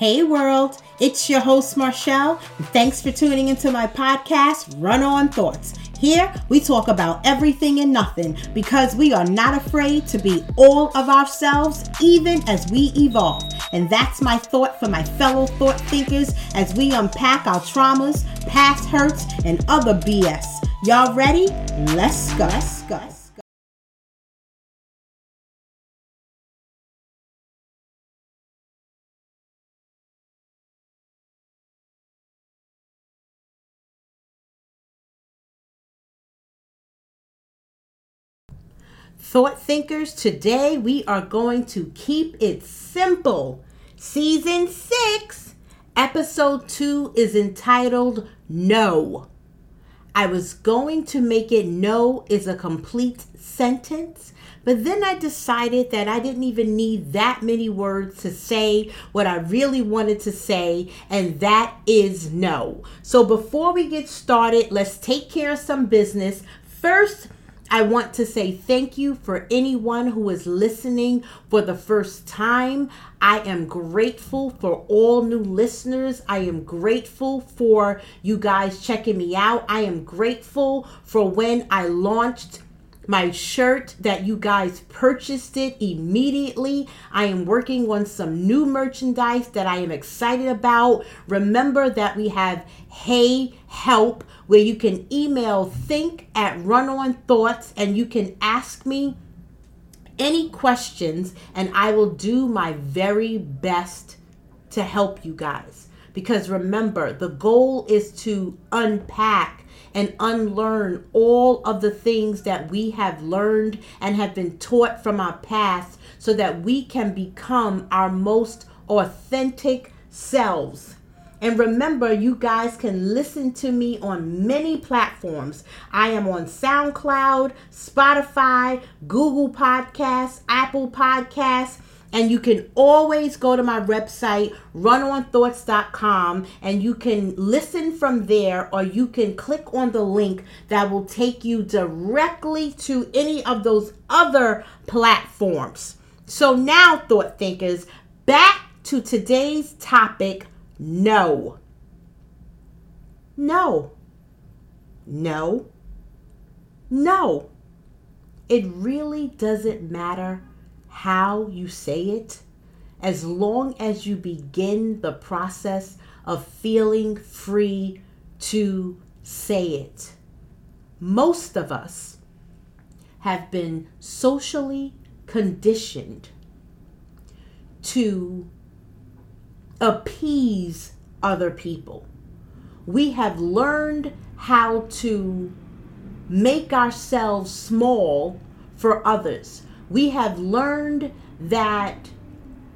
Hey world, it's your host Marshall. Thanks for tuning into my podcast, Run On Thoughts. Here we talk about everything and nothing because we are not afraid to be all of ourselves even as we evolve. And that's my thought for my fellow thought thinkers as we unpack our traumas, past hurts, and other BS. Y'all ready? Let's go. Thought Thinkers, today we are going to keep it simple. Season 6, Episode 2 is entitled No. I was going to make it no is a complete sentence, but then I decided that I didn't even need that many words to say what I really wanted to say, and that is no. So before we get started, let's take care of some business. First, I want to say thank you for anyone who is listening for the first time. I am grateful for all new listeners. I am grateful for you guys checking me out. I am grateful for when I launched my shirt that you guys purchased it immediately. I am working on some new merchandise that I am excited about. Remember that we have Hey Help where you can email think at run on thoughts and you can ask me any questions and I will do my very best to help you guys. Because remember, the goal is to unpack and unlearn all of the things that we have learned and have been taught from our past so that we can become our most authentic selves. And remember, you guys can listen to me on many platforms. I am on SoundCloud, Spotify, Google Podcasts, Apple Podcasts. And you can always go to my website, runonthoughts.com, and you can listen from there, or you can click on the link that will take you directly to any of those other platforms. So, now, thought thinkers, back to today's topic no. No. No. No. It really doesn't matter how you say it as long as you begin the process of feeling free to say it. Most of us have been socially conditioned to appease other people. We have learned how to make ourselves small for others. We have learned that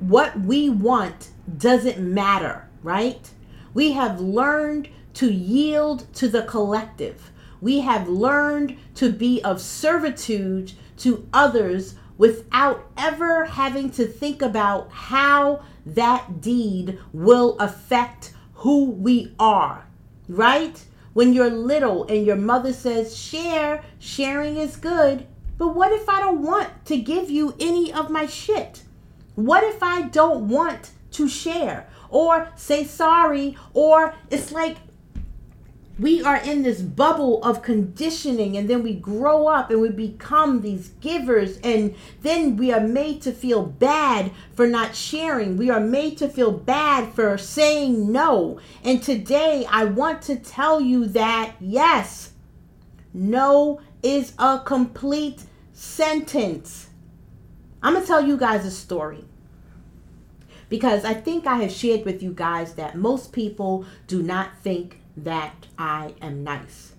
what we want doesn't matter, right? We have learned to yield to the collective. We have learned to be of servitude to others without ever having to think about how that deed will affect who we are, right? When you're little and your mother says, share, sharing is good. But what if I don't want to give you any of my shit? What if I don't want to share or say sorry? Or it's like we are in this bubble of conditioning and then we grow up and we become these givers and then we are made to feel bad for not sharing. We are made to feel bad for saying no. And today i want to tell you that yes no is a complete sentence. I'm going to tell you guys a story. Because i think i have shared with you guys that most people do not think that I am nice.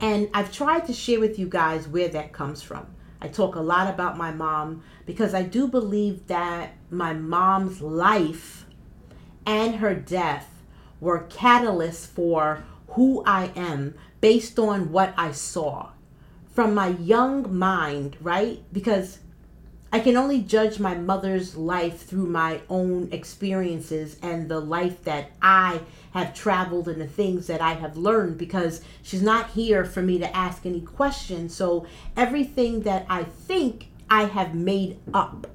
And I've tried to share with you guys where that comes from. I talk a lot about my mom because I do believe that my mom's life and her death were catalysts for who I am based on what I saw from my young mind, right? Because I can only judge my mother's life through my own experiences and the life that I have traveled and the things that I have learned because she's not here for me to ask any questions. So everything that I think I have made up.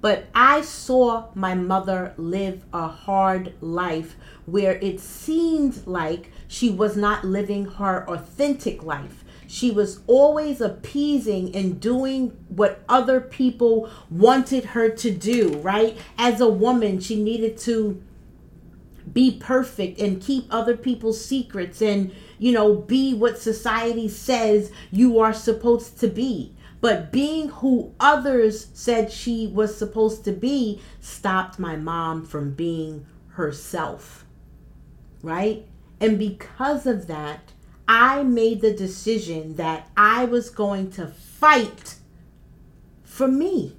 But I saw my mother live a hard life where it seemed like she was not living her authentic life. She was always appeasing and doing what other people wanted her to do, right? As a woman, she needed to be perfect and keep other people's secrets and, you know, be what society says you are supposed to be. But being who others said she was supposed to be stopped my mom from being herself. Right? And because of that, I made the decision that I was going to fight for me.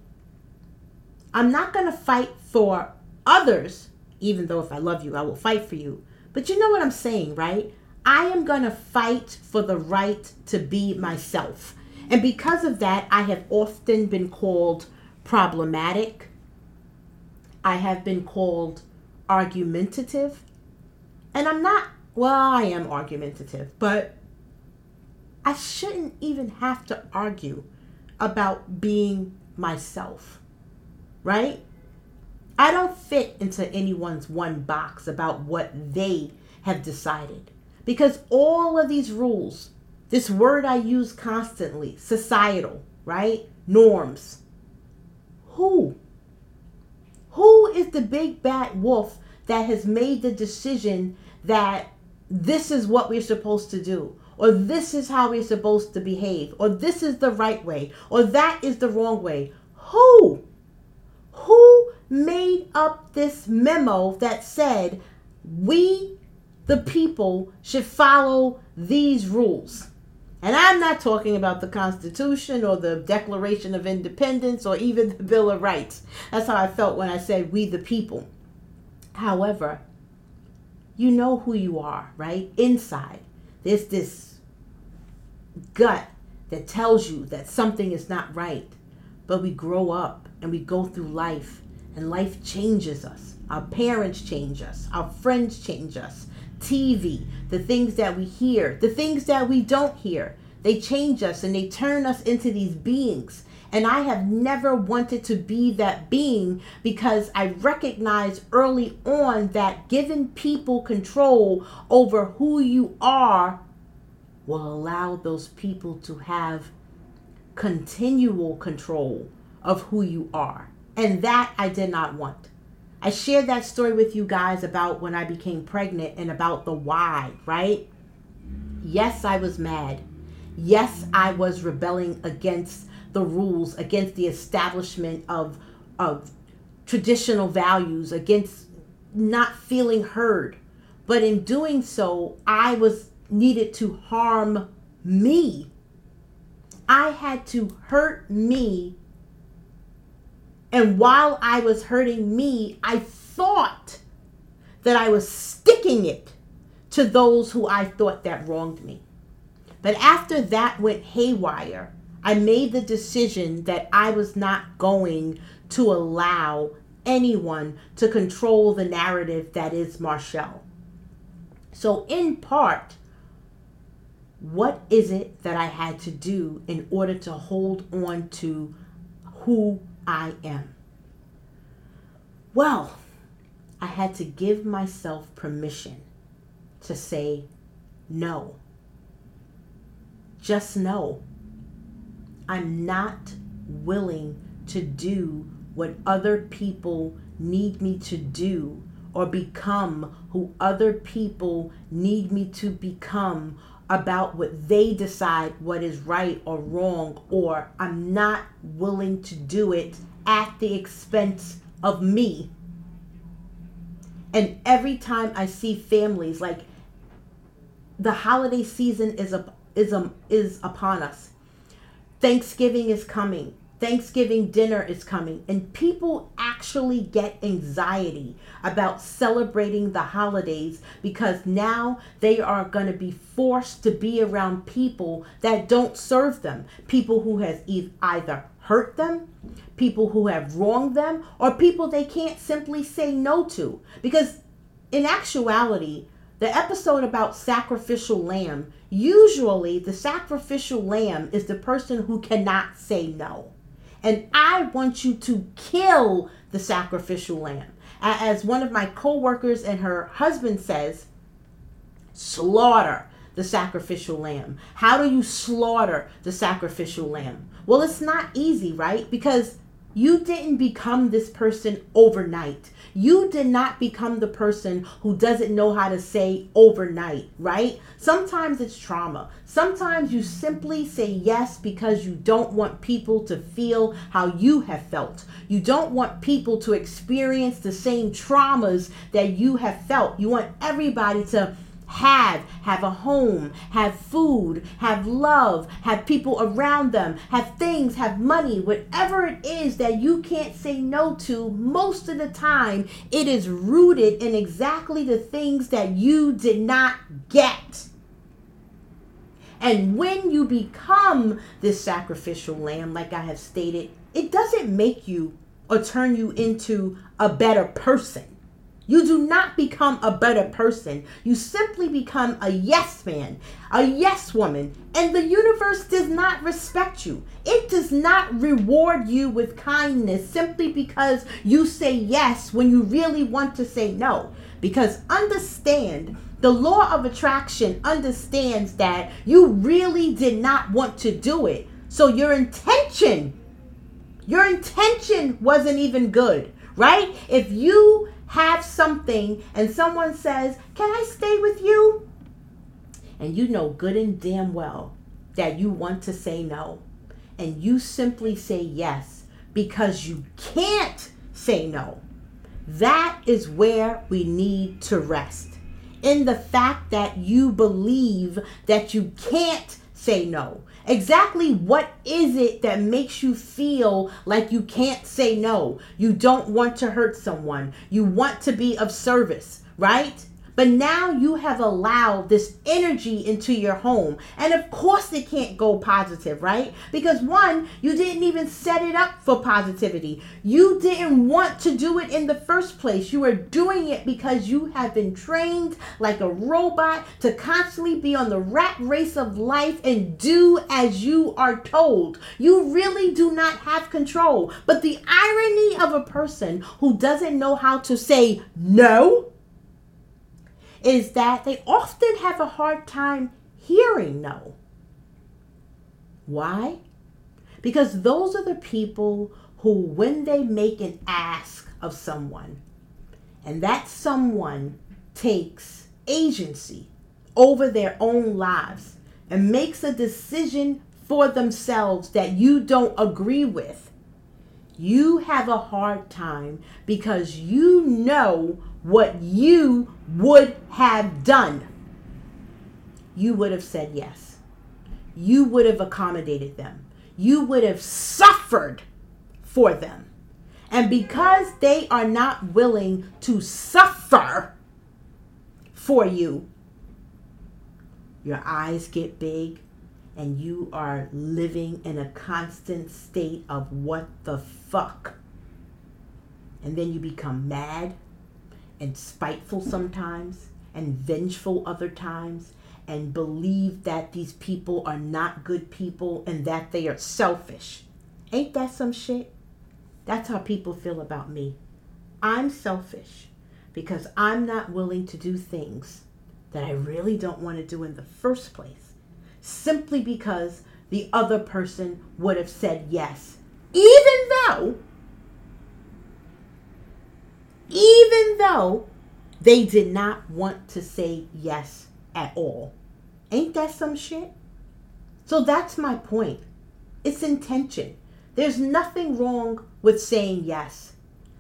I'm not going to fight for others, even though if I love you, I will fight for you. But you know what I'm saying, right? I am going to fight for the right to be myself. And because of that, I have often been called problematic. I have been called argumentative. And I'm not, well, I am argumentative, but I shouldn't even have to argue about being myself, right? I don't fit into anyone's one box about what they have decided because all of these rules this word I use constantly societal, right? Norms. Who? Who is the big bad wolf that has made the decision that this is what we're supposed to do? Or this is how we're supposed to behave? Or this is the right way? Or that is the wrong way? Who? Who made up this memo that said we, the people, should follow these rules? And I'm not talking about the Constitution or the Declaration of Independence or even the Bill of Rights. That's how I felt when I said we the people. However, you know who you are, right? Inside, there's this gut that tells you that something is not right. But we grow up and we go through life, and life changes us. Our parents change us, our friends change us, TV, the things that we hear, the things that we don't hear. They change us and they turn us into these beings. And I have never wanted to be that being because I recognize early on that giving people control over who you are will allow those people to have continual control of who you are. And that I did not want. I shared that story with you guys about when I became pregnant and about the why, right? Yes, I was mad. Yes, I was rebelling against the rules, against the establishment of of traditional values, against not feeling heard. But in doing so, I was needed to harm me. I had to hurt me and while I was hurting me, I thought that I was sticking it to those who I thought that wronged me. But after that went haywire, I made the decision that I was not going to allow anyone to control the narrative that is Marshall. So, in part, what is it that I had to do in order to hold on to who I am. Well, I had to give myself permission to say no. Just no. I'm not willing to do what other people need me to do or become who other people need me to become about what they decide what is right or wrong, or I'm not willing to do it at the expense of me. And every time I see families like the holiday season is a, is a, is upon us. Thanksgiving is coming. Thanksgiving dinner is coming, and people actually get anxiety about celebrating the holidays because now they are going to be forced to be around people that don't serve them, people who has either hurt them, people who have wronged them, or people they can't simply say no to. Because in actuality, the episode about sacrificial lamb, usually the sacrificial lamb is the person who cannot say no And I want you to kill the sacrificial lamb. As one of my coworkers and her husband says, slaughter the sacrificial lamb. How do you slaughter the sacrificial lamb? Well, it's not easy, right? Because you didn't become this person overnight. You did not become the person who doesn't know how to say overnight, right? Sometimes it's trauma. Sometimes you simply say yes because you don't want people to feel how you have felt. You don't want people to experience the same traumas that you have felt. You want everybody to have have a home have food have love have people around them have things have money whatever it is that you can't say no to most of the time it is rooted in exactly the things that you did not get. And when you become this sacrificial lamb like i have stated it doesn't make you or turn you into a better person you do not become a better person. You simply become a yes man, a yes woman, and the universe does not respect you. It does not reward you with kindness simply because you say yes when you really want to say no. Because understand, the law of attraction understands that you really did not want to do it. So your intention, your intention wasn't even good, right? If you have something and someone says, Can I stay with you? And you know good and damn well that you want to say no. And you simply say yes because you can't say no. That is where we need to rest. In the fact that you believe that you can't say no. Exactly what is it that makes you feel like you can't say no? You don't want to hurt someone. You want to be of service, right? But now you have allowed this energy into your home. And of course, it can't go positive, right? Because one, you didn't even set it up for positivity. You didn't want to do it in the first place. You are doing it because you have been trained like a robot to constantly be on the rat race of life and do as you are told. You really do not have control. But the irony of a person who doesn't know how to say no is that they often have a hard time hearing no. Why? Because those are the people who, when they make an ask of someone, and that someone takes agency over their own lives and makes a decision for themselves that you don't agree with, you have a hard time because you know what you would have done. You would have said yes. You would have accommodated them. You would have suffered for them. And because they are not willing to suffer for you, your eyes get big and you are living in a constant state of what the fuck. And then you become mad and spiteful sometimes and vengeful other times and believe that these people are not good people and that they are selfish. Ain't that some shit? That's how people feel about me. I'm selfish because I'm not willing to do things that I really don't want to do in the first place, simply because the other person would have said yes, even though even though they did not want to say yes at all. Ain't that some shit? So that's my point. It's intention. There's nothing wrong with saying yes.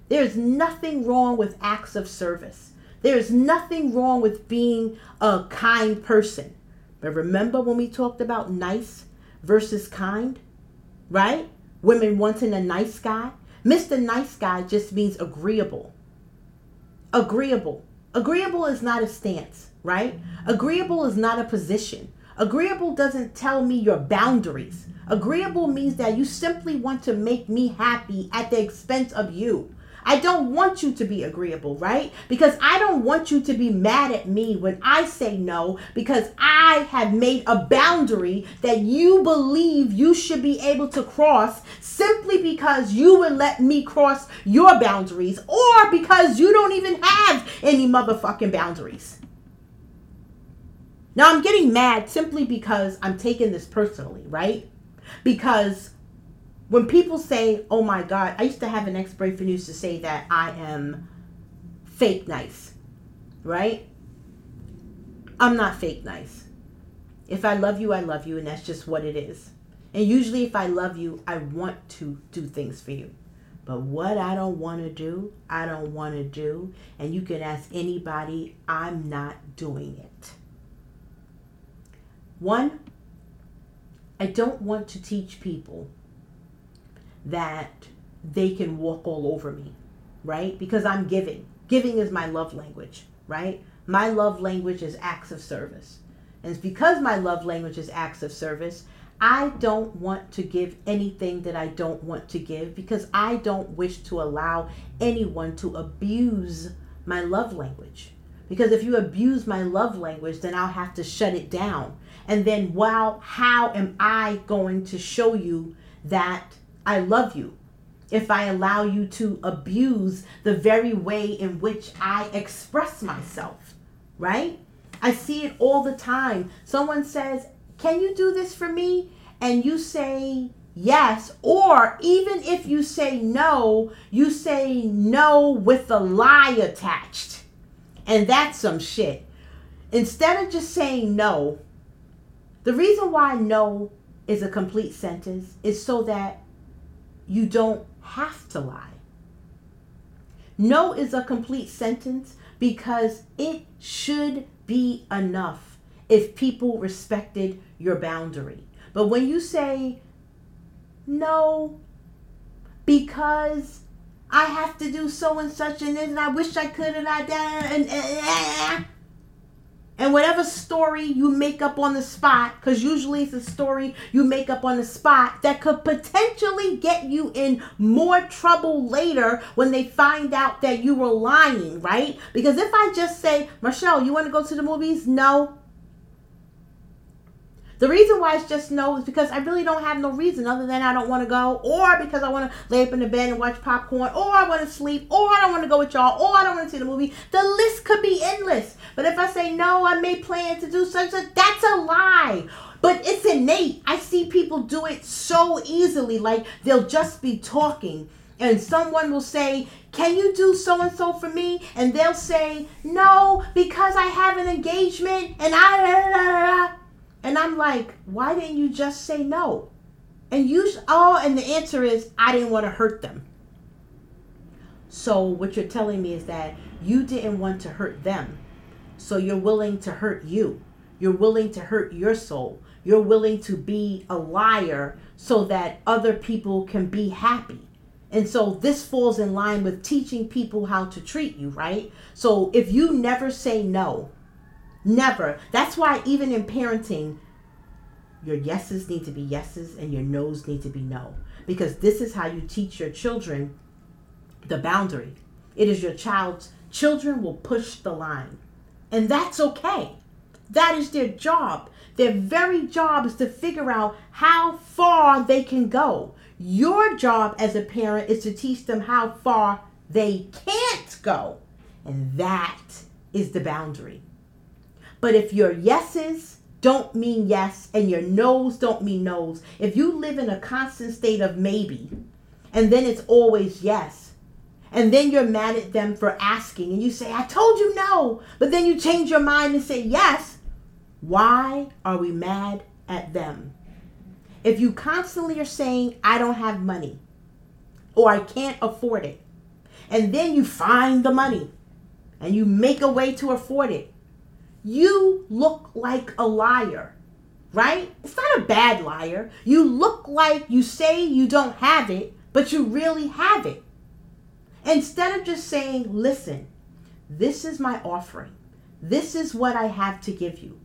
There's nothing wrong with acts of service. There's nothing wrong with being a kind person. But remember when we talked about nice versus kind? Right? Women wanting a nice guy. Mr. Nice Guy just means agreeable agreeable. Agreeable is not a stance, right? Agreeable is not a position. Agreeable doesn't tell me your boundaries. Agreeable means that you simply want to make me happy at the expense of you. I don't want you to be agreeable, right? Because I don't want you to be mad at me when I say no because I have made a boundary that you believe you should be able to cross simply because you would let me cross your boundaries or because you don't even have any motherfucking boundaries. Now I'm getting mad simply because I'm taking this personally, right? Because when people say, "Oh my God," I used to have an ex-boyfriend used to say that I am fake nice, right? I'm not fake nice. If I love you, I love you, and that's just what it is. And usually, if I love you, I want to do things for you. But what I don't want to do, I don't want to do. And you can ask anybody, I'm not doing it. One, I don't want to teach people that they can walk all over me, right? Because I'm giving. Giving is my love language, right? My love language is acts of service. And because my love language is acts of service, I don't want to give anything that I don't want to give because I don't wish to allow anyone to abuse my love language. Because if you abuse my love language, then I'll have to shut it down. And then, wow, how am I going to show you that I love you if I allow you to abuse the very way in which I express myself, right? I see it all the time. Someone says, Can you do this for me? And you say yes, or even if you say no, you say no with a lie attached. And that's some shit. Instead of just saying no, the reason why no is a complete sentence is so that you don't have to lie. No is a complete sentence because it should be enough if people respected your boundary. But when you say no, because I have to do so and such and this, and I wish I could, and I and, and, and and whatever story you make up on the spot, because usually it's a story you make up on the spot that could potentially get you in more trouble later when they find out that you were lying, right? Because if I just say, Michelle, you want to go to the movies? No. The reason why it's just no is because I really don't have no reason other than I don't want to go, or because I want to lay up in the bed and watch popcorn, or I want to sleep, or I don't want to go with y'all, or I don't want to see the movie. The list could be endless. But if I say no, I may plan to do such a that's a lie. But it's innate. I see people do it so easily. Like they'll just be talking and someone will say, Can you do so and so for me? And they'll say, No, because I have an engagement and I. And I'm like, why didn't you just say no? And you, oh, and the answer is, I didn't want to hurt them. So what you're telling me is that you didn't want to hurt them. So you're willing to hurt you. You're willing to hurt your soul. You're willing to be a liar so that other people can be happy. And so this falls in line with teaching people how to treat you, right? So if you never say no, Never. That's why even in parenting, your yeses need to be yeses and your no's need to be no. Because this is how you teach your children the boundary. It is your child's children will push the line. And that's okay. That is their job. Their very job is to figure out how far they can go. Your job as a parent is to teach them how far they can't go. And that is the boundary. But if your yeses don't mean yes and your no's don't mean no's, if you live in a constant state of maybe and then it's always yes, and then you're mad at them for asking and you say, I told you no, but then you change your mind and say yes, why are we mad at them? If you constantly are saying, I don't have money or I can't afford it, and then you find the money and you make a way to afford it, you look like a liar, right? It's not a bad liar. You look like you say you don't have it, but you really have it. Instead of just saying, listen, this is my offering, this is what I have to give you.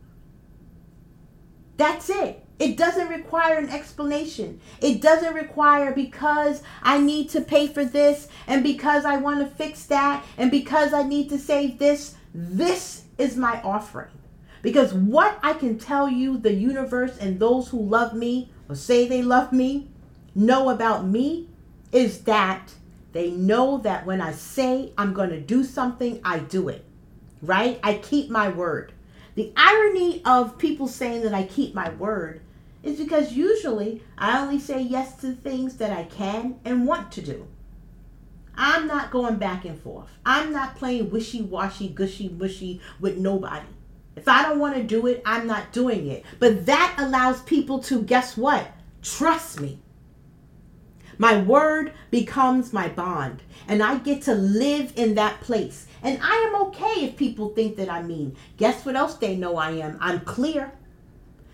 That's it. It doesn't require an explanation. It doesn't require because I need to pay for this and because I want to fix that and because I need to save this. This is my offering. Because what I can tell you, the universe and those who love me or say they love me know about me is that they know that when I say I'm going to do something, I do it. Right? I keep my word. The irony of people saying that I keep my word is because usually I only say yes to things that I can and want to do. I'm not going back and forth. I'm not playing wishy washy, gushy mushy with nobody. If I don't want to do it, I'm not doing it. But that allows people to, guess what? Trust me. My word becomes my bond, and I get to live in that place. And I am okay if people think that I mean. Guess what else they know I am? I'm clear.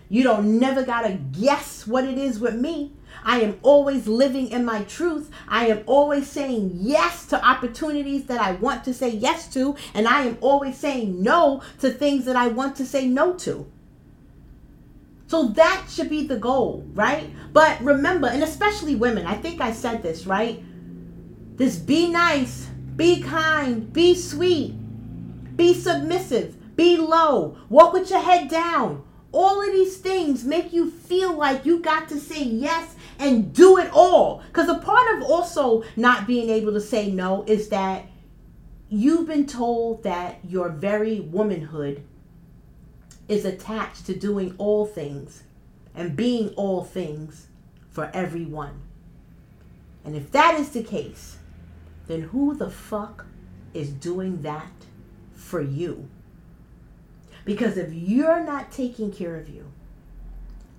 You don't never got to guess what it is with me. I am always living in my truth. I am always saying yes to opportunities that I want to say yes to, and I am always saying no to things that I want to say no to. So that should be the goal, right? But remember, and especially women, I think I said this, right? This be nice, be kind, be sweet, be submissive, be low, walk with your head down. All of these things make you feel like you got to say yes and do it all. Because a part of also not being able to say no is that you've been told that your very womanhood is attached to doing all things and being all things for everyone. And if that is the case, then who the fuck is doing that for you? Because if you're not taking care of you,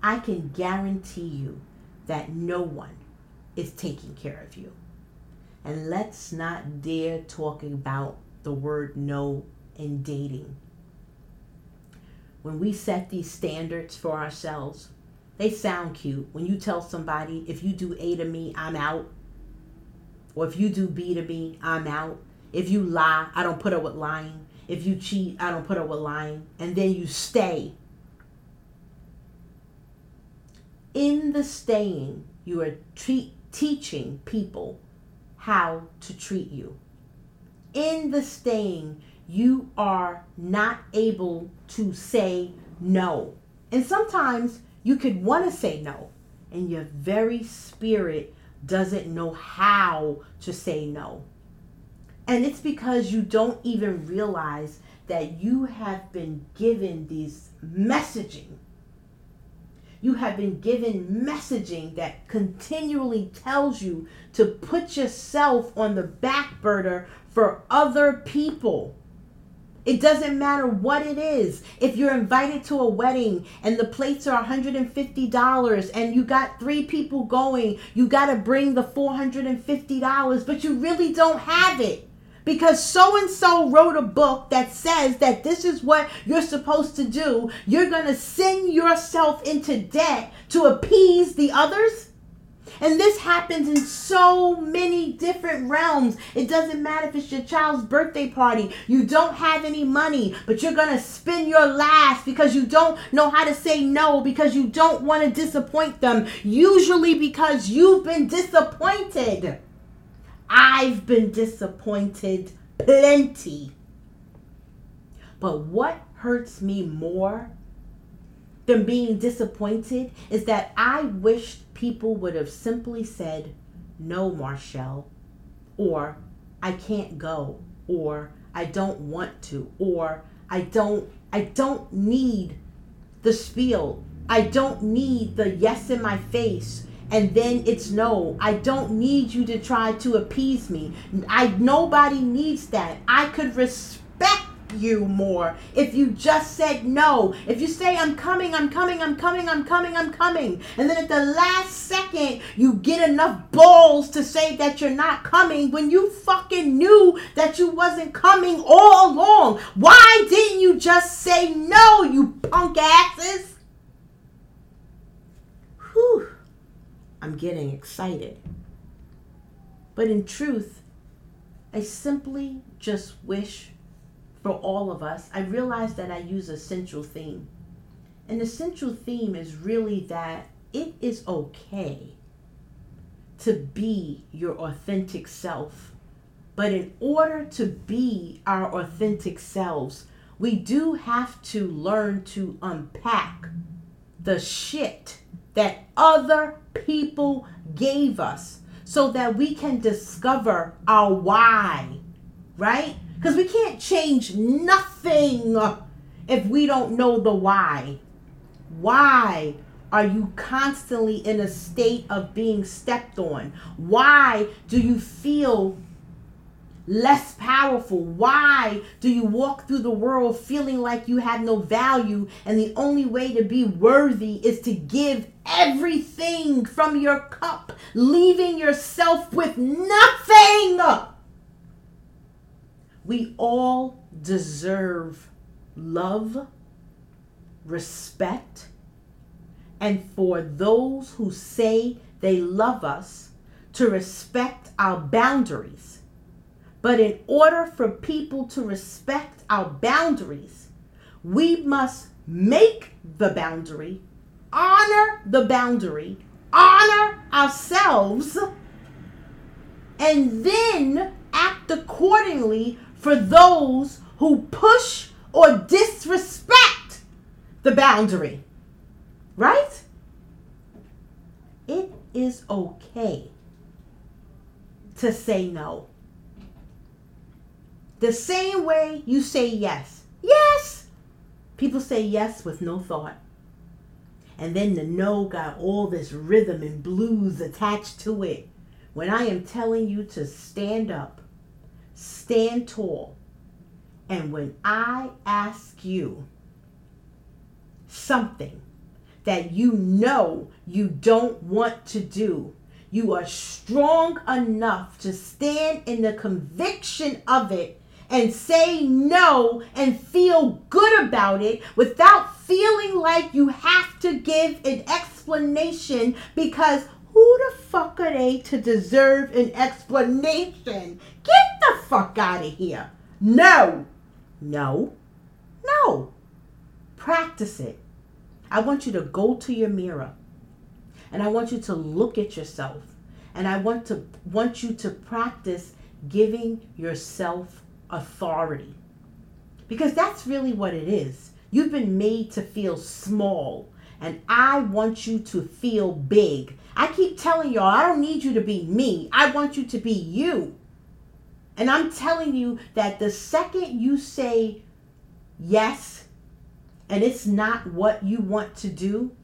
I can guarantee you that no one is taking care of you. And let's not dare talk about the word no in dating when we set these standards for ourselves, they sound cute. When you tell somebody, if you do A to me, I'm out. Or if you do B to me, I'm out. If you lie, I don't put up with lying. If you cheat, I don't put up with lying. And then you stay. In the staying, you are treat, teaching people how to treat you. In the staying, you are not able to say no. And sometimes you could want to say no, and your very spirit doesn't know how to say no. And it's because you don't even realize that you have been given these messaging. You have been given messaging that continually tells you to put yourself on the back burner for other people. It doesn't matter what it is. If you're invited to a wedding and the plates are $150 and you got three people going, you got to bring the $450, but you really don't have it. Because so and so wrote a book that says that this is what you're supposed to do. You're going to send yourself into debt to appease the others. And this happens in so many different realms. It doesn't matter if it's your child's birthday party. You don't have any money, but you're going to spend your last because you don't know how to say no, because you don't want to disappoint them. Usually because you've been disappointed. I've been disappointed plenty. But what hurts me more than being disappointed is that I wished people would have simply said, No, Marshall, or I can't go, or I don't want to, or I don't I don't need the spiel. I don't need the yes in my face and then it's no. I don't need you to try to appease me. I nobody needs that. I could respect you more if you just said no. If you say, I'm coming, I'm coming, I'm coming, I'm coming, I'm coming, and then at the last second you get enough balls to say that you're not coming when you fucking knew that you wasn't coming all along. Why didn't you just say no, you punk asses? Whew. I'm getting excited. But in truth, I simply just wish for all of us, I realize that I use a central theme. And the central theme is really that it is okay to be your authentic self. But in order to be our authentic selves, we do have to learn to unpack the shit that other people gave us so that we can discover our why, right? Because we can't change nothing if we don't know the why. Why are you constantly in a state of being stepped on? Why do you feel less powerful? Why do you walk through the world feeling like you have no value and the only way to be worthy is to give everything from your cup, leaving yourself with nothing? We all deserve love, respect, and for those who say they love us to respect our boundaries. But in order for people to respect our boundaries, we must make the boundary, honor the boundary, honor ourselves, and then act accordingly for those who push or disrespect the boundary. Right? It is okay to say no. The same way you say yes. Yes! People say yes with no thought. And then the no got all this rhythm and blues attached to it. When I am telling you to stand up, stand tall, and when I ask you something that you know you don't want to do, you are strong enough to stand in the conviction of it and say no and feel good about it without feeling like you have to give an explanation because who the fuck are they to deserve an explanation? Get the fuck out of here. No. No. No. Practice it. I want you to go to your mirror and I want you to look at yourself and I want to want you to practice giving yourself authority. Because that's really what it is. You've been made to feel small and I want you to feel big. I keep telling y'all, I don't need you to be me. I want you to be you. And I'm telling you that the second you say yes, and it's not what you want to do,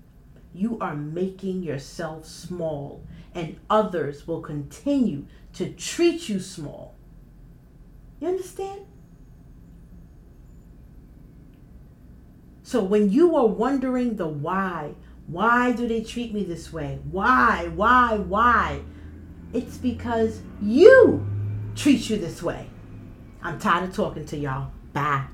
you are making yourself small, and others will continue to treat you small. You understand? So when you are wondering the why, why do they treat me this way? Why, why, why? It's because you treat you this way. I'm tired of talking to y'all. Bye.